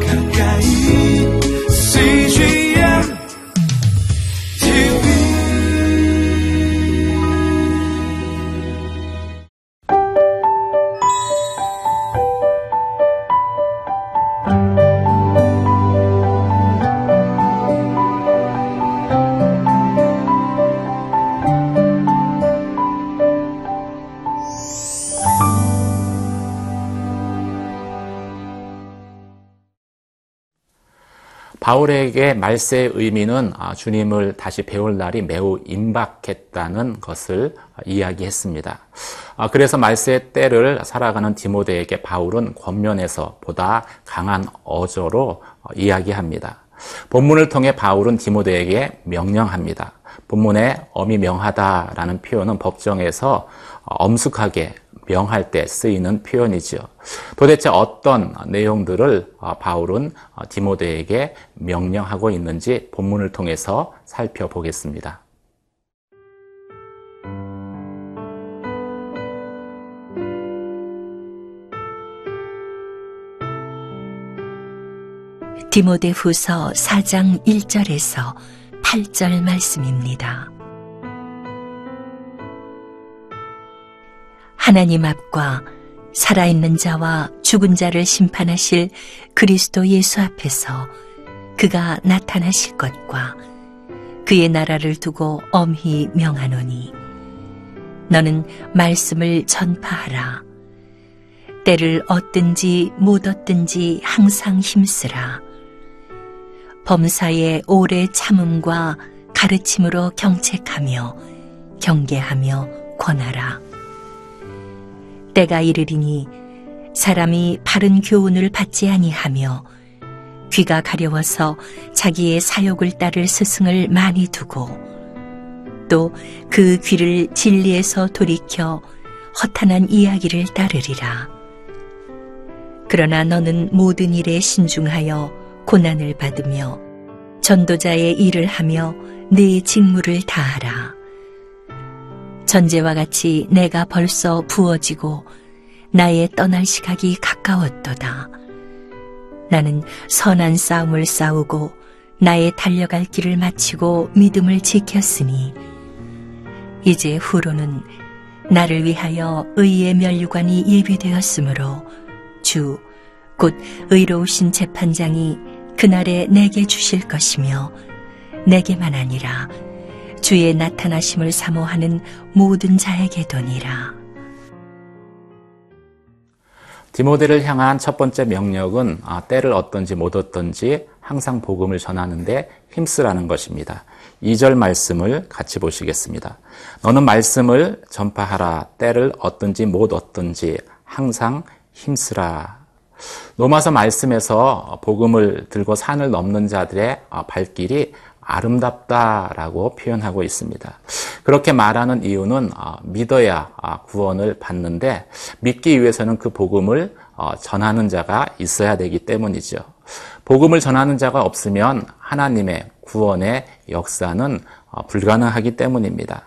가까 바울에게 말세의 의미는 아, 주님을 다시 배울 날이 매우 임박했다는 것을 이야기했습니다. 아, 그래서 말세의 때를 살아가는 디모데에게 바울은 권면에서 보다 강한 어조로 이야기합니다. 본문을 통해 바울은 디모데에게 명령합니다. 본문에 엄히 명하다라는 표현은 법정에서 엄숙하게 명할 때 쓰이는 표현이지요. 도대체 어떤 내용들을 바울은 디모데에게 명령하고 있는지 본문을 통해서 살펴보겠습니다. 디모데 후서 4장 1절에서 8절 말씀입니다. 하나님 앞과 살아있는 자와 죽은 자를 심판하실 그리스도 예수 앞에서 그가 나타나실 것과 그의 나라를 두고 엄히 명하노니 너는 말씀을 전파하라. 때를 얻든지 못 얻든지 항상 힘쓰라. 범사의 오래 참음과 가르침으로 경책하며 경계하며 권하라. 때가 이르리니 사람이 바른 교훈을 받지 아니하며 귀가 가려워서 자기의 사욕을 따를 스승을 많이 두고 또 그 귀를 진리에서 돌이켜 허탄한 이야기를 따르리라. 그러나 너는 모든 일에 신중하여 고난을 받으며 전도자의 일을 하며 네 직무를 다하라. 전제와 같이 내가 벌써 부어지고 나의 떠날 시각이 가까웠도다. 나는 선한 싸움을 싸우고 나의 달려갈 길을 마치고 믿음을 지켰으니 이제 후로는 나를 위하여 의의 면류관이 예비되었으므로 주 곧 의로우신 재판장이 그날에 내게 주실 것이며 내게만 아니라 주의 나타나심을 사모하는 모든 자에게도니라. 디모데를 향한 첫 번째 명령은 아, 때를 얻든지 못 얻든지 항상 복음을 전하는데 힘쓰라는 것입니다. 2절 말씀을 같이 보시겠습니다. 너는 말씀을 전파하라. 때를 얻든지 못 얻든지 항상 힘쓰라. 로마서 말씀에서 복음을 들고 산을 넘는 자들의 아, 발길이 아름답다라고 표현하고 있습니다. 그렇게 말하는 이유는 아, 믿어야 아, 구원을 받는데 믿기 위해서는 그 복음을 어, 전하는 자가 있어야 되기 때문이죠. 복음을 전하는 자가 없으면 하나님의 구원의 역사는 어, 불가능하기 때문입니다.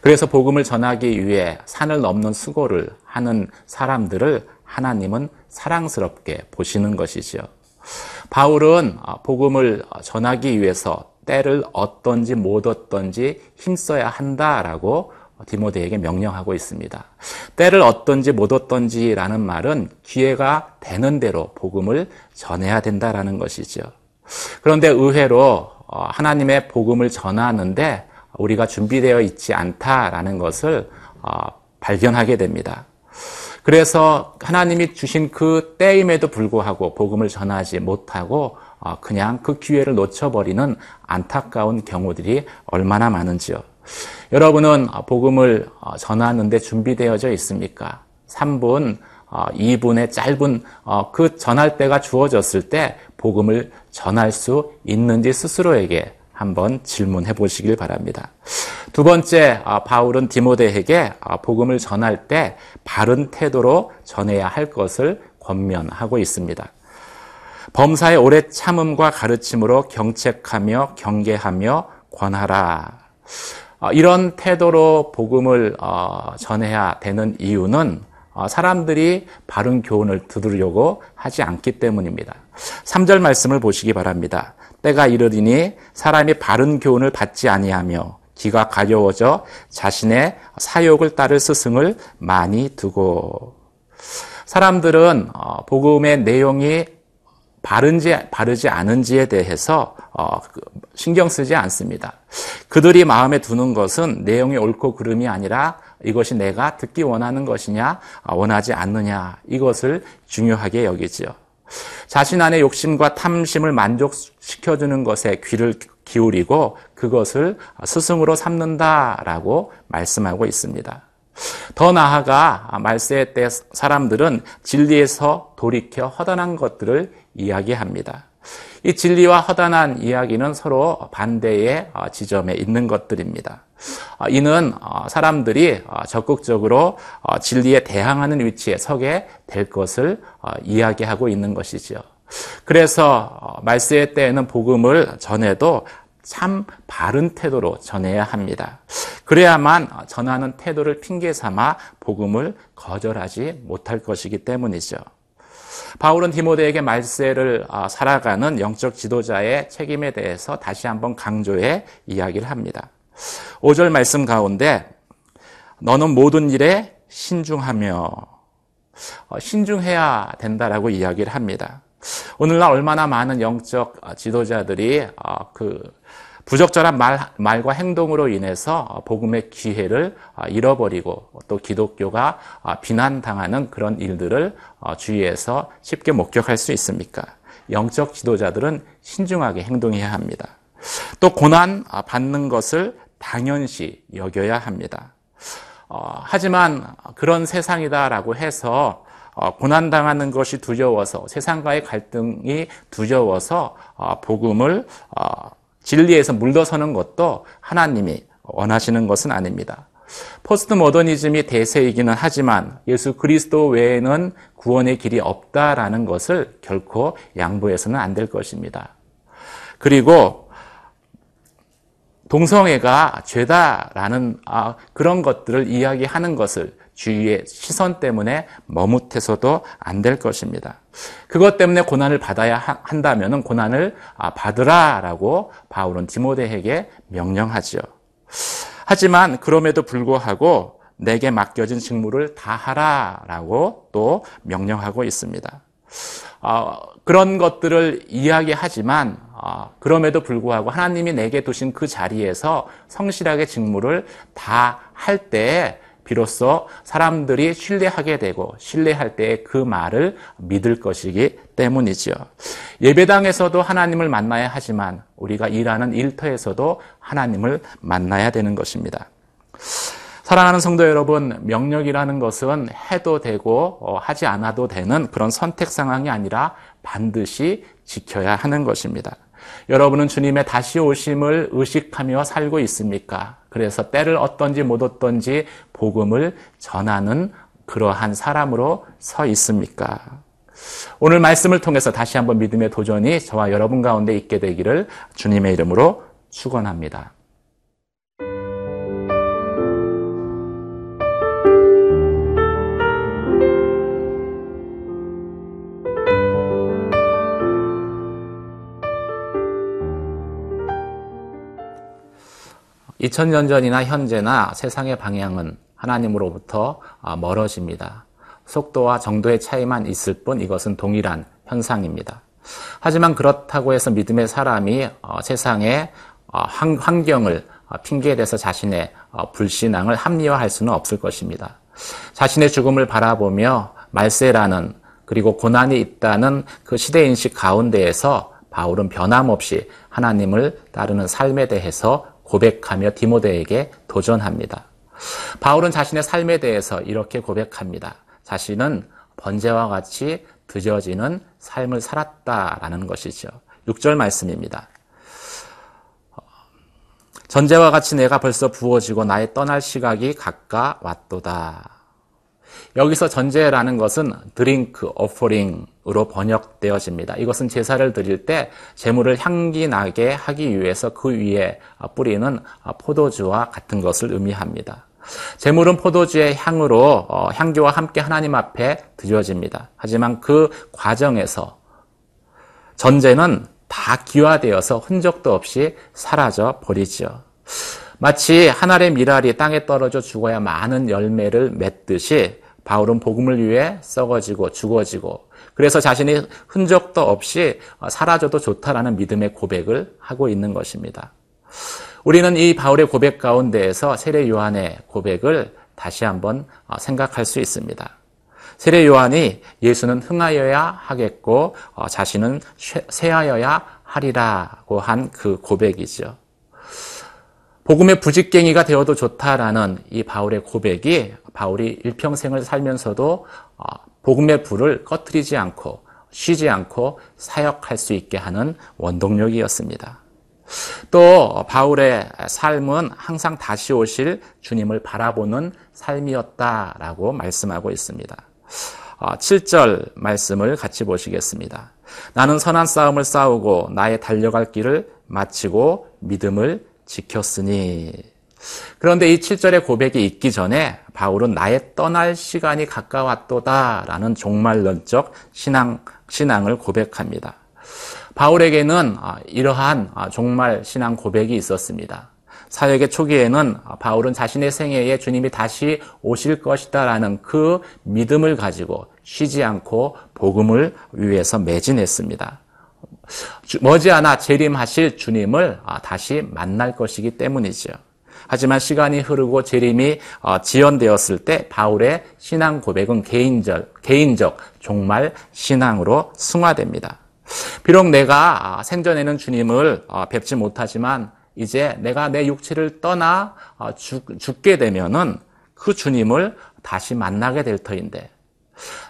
그래서 복음을 전하기 위해 산을 넘는 수고를 하는 사람들을 하나님은 사랑스럽게 보시는 것이죠. 바울은 어, 복음을 전하기 위해서 때를 얻던지 못 얻던지 힘써야 한다라고 디모데에게 명령하고 있습니다. 때를 얻던지 못 얻던지라는 말은 기회가 되는 대로 복음을 전해야 된다라는 것이죠. 그런데 의외로 어, 하나님의 복음을 전하는데 우리가 준비되어 있지 않다라는 것을 어, 발견하게 됩니다. 그래서 하나님이 주신 그 때임에도 불구하고 복음을 전하지 못하고 어, 그냥 그 기회를 놓쳐버리는 안타까운 경우들이 얼마나 많은지요. 여러분은 복음을 어, 전하는데 준비되어져 있습니까? 3분, 2분의 어, 짧은 그 전할 때가 주어졌을 때 복음을 전할 수 있는지 스스로에게 한번 질문해 보시길 바랍니다. 두 번째, 바울은 디모데에게 복음을 전할 때 바른 태도로 전해야 할 것을 권면하고 있습니다. 범사의 오래 참음과 가르침으로 경책하며 경계하며 권하라. 어, 이런 태도로 복음을 어, 전해야 되는 이유는 어, 사람들이 바른 교훈을 들으려고 하지 않기 때문입니다. 3절 말씀을 보시기 바랍니다. 때가 이르리니 사람이 바른 교훈을 받지 아니하며 귀가 가려워져 자신의 사욕을 따를 스승을 많이 두고 사람들은 어, 복음의 내용이 바른지 바르지 않은지에 대해서 어, 그, 신경 쓰지 않습니다. 그들이 마음에 두는 것은 내용이 옳고 그름이 아니라 이것이 내가 듣기 원하는 것이냐 아, 원하지 않느냐 이것을 중요하게 여기지요. 자신 안의 욕심과 탐심을 만족시켜주는 것에 귀를 기울이고 그것을 스승으로 삼는다라고 말씀하고 있습니다. 더 나아가 말세의 때 사람들은 진리에서 돌이켜 허단한 것들을 이야기합니다. 이 진리와 허단한 이야기는 서로 반대의 지점에 있는 것들입니다. 이는 사람들이 적극적으로 진리에 대항하는 위치에 서게 될 것을 이야기하고 있는 것이지요. 그래서 말세의 때에는 복음을 전해도 참 바른 태도로 전해야 합니다. 그래야만 전하는 태도를 핑계 삼아 복음을 거절하지 못할 것이기 때문이죠. 바울은 디모데에게 말세를 살아가는 영적 지도자의 책임에 대해서 다시 한번 강조해 이야기를 합니다. 5절 말씀 가운데 너는 모든 일에 신중하며 어, 신중해야 된다라고 이야기를 합니다. 오늘날 얼마나 많은 영적 지도자들이 어, 그 부적절한 말, 말과 행동으로 인해서 복음의 기회를 잃어버리고 또 기독교가 비난당하는 그런 일들을 주위에서 쉽게 목격할 수 있습니까? 영적 지도자들은 신중하게 행동해야 합니다. 또 고난 받는 것을 당연시 여겨야 합니다. 어, 하지만 그런 세상이다라고 해서 어, 고난당하는 것이 두려워서 세상과의 갈등이 두려워서 어, 복음을 어, 진리에서 물러서는 것도 하나님이 원하시는 것은 아닙니다. 포스트 모더니즘이 대세이기는 하지만 예수 그리스도 외에는 구원의 길이 없다라는 것을 결코 양보해서는 안 될 것입니다. 그리고 동성애가 죄다라는 아, 그런 것들을 이야기하는 것을 주위의 시선 때문에 머뭇해서도 안 될 것입니다. 그것 때문에 고난을 받아야 한다면 고난을 아, 받으라라고 바울은 디모데에게 명령하지요. 하지만 그럼에도 불구하고 내게 맡겨진 직무를 다 하라라고 또 명령하고 있습니다. 어, 그런 것들을 이야기하지만 어, 그럼에도 불구하고 하나님이 내게 두신 그 자리에서 성실하게 직무를 다 할 때 비로소 사람들이 신뢰하게 되고 신뢰할 때 그 말을 믿을 것이기 때문이죠. 예배당에서도 하나님을 만나야 하지만 우리가 일하는 일터에서도 하나님을 만나야 되는 것입니다. 사랑하는 성도 여러분, 명령이라는 것은 해도 되고 어, 하지 않아도 되는 그런 선택 상황이 아니라 반드시 지켜야 하는 것입니다. 여러분은 주님의 다시 오심을 의식하며 살고 있습니까? 그래서 때를 어떤지 못 어떤지 복음을 전하는 그러한 사람으로 서 있습니까? 오늘 말씀을 통해서 다시 한번 믿음의 도전이 저와 여러분 가운데 있게 되기를 주님의 이름으로 축원합니다. 2000년 전이나 현재나 세상의 방향은 하나님으로부터 아, 멀어집니다. 속도와 정도의 차이만 있을 뿐 이것은 동일한 현상입니다. 하지만 그렇다고 해서 믿음의 사람이 어, 세상의 어, 환경을 어, 핑계대서 자신의 불신앙을 합리화할 수는 없을 것입니다. 자신의 죽음을 바라보며 말세라는 그리고 고난이 있다는 그 시대 인식 가운데에서 바울은 변함없이 하나님을 따르는 삶에 대해서 고백하며 디모데에게 도전합니다. 바울은 자신의 삶에 대해서 이렇게 고백합니다. 자신은 번제와 같이 드려지는 삶을 살았다라는 것이죠. 6절 말씀입니다. 전제와 같이 내가 벌써 부어지고 나의 떠날 시각이 가까웠도다. 여기서 전제라는 것은 drink offering으로 번역되어집니다. 이것은 제사를 드릴 때 제물을 향기 나게 하기 위해서 그 위에 뿌리는 포도주와 같은 것을 의미합니다. 재물은 포도주의 향으로 어, 향기와 함께 하나님 앞에 드려집니다. 하지만 그 과정에서 전제는 다 기화되어서 흔적도 없이 사라져 버리죠. 마치 한 알의 밀알이 땅에 떨어져 죽어야 많은 열매를 맺듯이 바울은 복음을 위해 썩어지고 죽어지고 그래서 자신이 흔적도 없이 사라져도 좋다라는 믿음의 고백을 하고 있는 것입니다. 우리는 이 바울의 고백 가운데에서 세례 요한의 고백을 다시 한번 생각할 수 있습니다. 세례 요한이 예수는 흥하여야 하겠고 어, 자신은 쇠하여야 하리라고 한 그 고백이죠. 복음의 부직갱이가 되어도 좋다라는 이 바울의 고백이 바울이 일평생을 살면서도 어, 복음의 불을 꺼뜨리지 않고 쉬지 않고 사역할 수 있게 하는 원동력이었습니다. 또 바울의 삶은 항상 다시 오실 주님을 바라보는 삶이었다라고 말씀하고 있습니다. 7절 어, 말씀을 같이 보시겠습니다. 나는 선한 싸움을 싸우고 나의 달려갈 길을 마치고 믿음을 지켰으니. 그런데 이 7절의 고백이 있기 전에 바울은 나의 떠날 시간이 가까웠도다라는 종말론적 신앙, 신앙을 고백합니다. 바울에게는 아, 이러한 아, 종말 신앙 고백이 있었습니다. 사역의 초기에는 바울은 자신의 생애에 주님이 다시 오실 것이다라는 그 믿음을 가지고 쉬지 않고 복음을 위해서 매진했습니다. 머지않아 재림하실 주님을 아, 다시 만날 것이기 때문이죠. 하지만 시간이 흐르고 재림이 어, 지연되었을 때 바울의 신앙 고백은 개인적, 개인적 종말 신앙으로 승화됩니다. 비록 내가 아, 생전에는 주님을 어, 뵙지 못하지만 이제 내가 내 육체를 떠나 어, 죽, 게 되면은 그 주님을 다시 만나게 될 터인데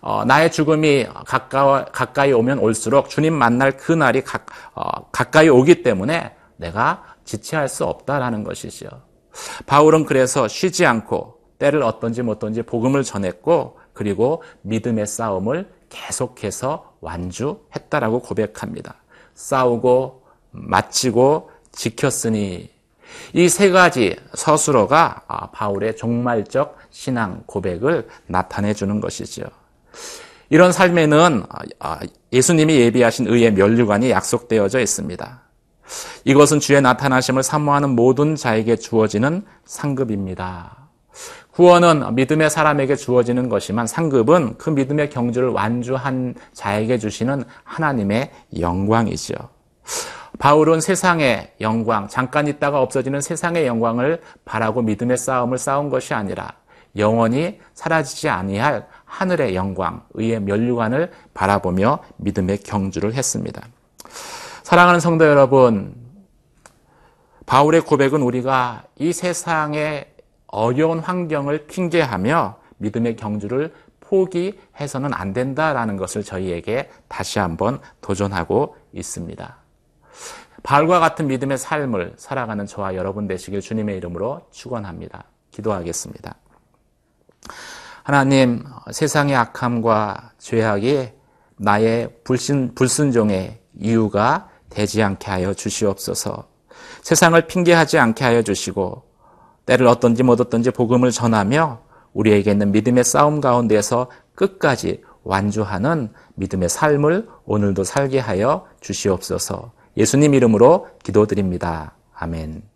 어, 나의 죽음이 가까워, 가까이 오면 올수록 주님 만날 그 날이 가, 어, 가까이 오기 때문에 내가 지체할 수 없다라는 것이죠. 바울은 그래서 쉬지 않고 때를 어떤지 못던지 복음을 전했고 그리고 믿음의 싸움을 계속해서 완주했다라고 고백합니다. 싸우고 마치고 지켰으니 이 세 가지 서술어가 아, 바울의 종말적 신앙 고백을 나타내 주는 것이죠. 이런 삶에는 아, 예수님이 예비하신 의의 면류관이 약속되어져 있습니다. 이것은 주의 나타나심을 사모하는 모든 자에게 주어지는 상급입니다. 구원은 믿음의 사람에게 주어지는 것이만 상급은 그 믿음의 경주를 완주한 자에게 주시는 하나님의 영광이죠. 바울은 세상의 영광, 잠깐 있다가 없어지는 세상의 영광을 바라고 믿음의 싸움을 싸운 것이 아니라 영원히 사라지지 아니할 하늘의 영광, 의의 면류관을 바라보며 믿음의 경주를 했습니다. 사랑하는 성도 여러분, 바울의 고백은 우리가 이 세상의 어려운 환경을 핑계하며 믿음의 경주를 포기해서는 안 된다라는 것을 저희에게 다시 한번 도전하고 있습니다. 바울과 같은 믿음의 삶을 살아가는 저와 여러분 되시길 주님의 이름으로 축원합니다. 기도하겠습니다. 하나님, 세상의 악함과 죄악이 나의 불신, 불순종의 이유가 되지 않게 하여 주시옵소서. 세상을 핑계하지 않게 하여 주시고 때를 어떤지 못 어떤지 복음을 전하며 우리에게 있는 믿음의 싸움 가운데서 끝까지 완주하는 믿음의 삶을 오늘도 살게 하여 주시옵소서. 예수님 이름으로 기도드립니다. 아멘.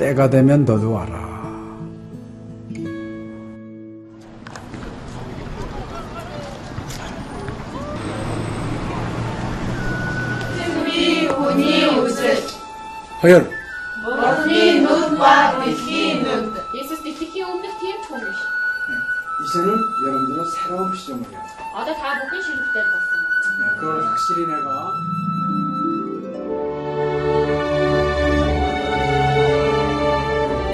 때가 되면 너도 와라. 승비 운이 우슬 허연 머니 눈과 빛이 눈 예수님이 오늘팀 총리 네, 이제는 여러분들은 새로운 시점을 해요. 아다 다 묶은 시립 때 봤어. 그걸 확실히 내가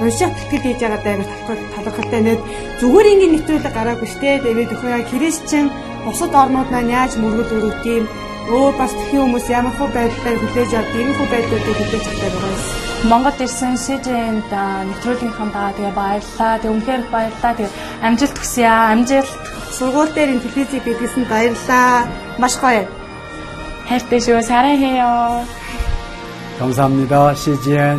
уншаад тэтгэл хийж байгаа даа талхал талхалтай нэт зүгээр ингээд нэвтрүүлэг гараагүй штэ тэгээд өхөө яа христчэн бусад орнууд маань яаж мөргөл өрөвт юм өөр бас тхэн хүмүүс ямар хөө байдлаар хүлээж авдаг ийм хөө байдлуудыг хүлээж авдаг байгаа юм. Монгол ирсэн СЖН-д нэвтрүүлгийнхаа даа тэгээ баярлаа. Тэг үнхээр их баярлаа. Тэг амжилт хүсье аа. Амжилт. Сургууль дээр ин телевизийг бидлсэн баярлаа. Маш гоё. хайртай шүү. 사랑해요. 감사합니다. CGN.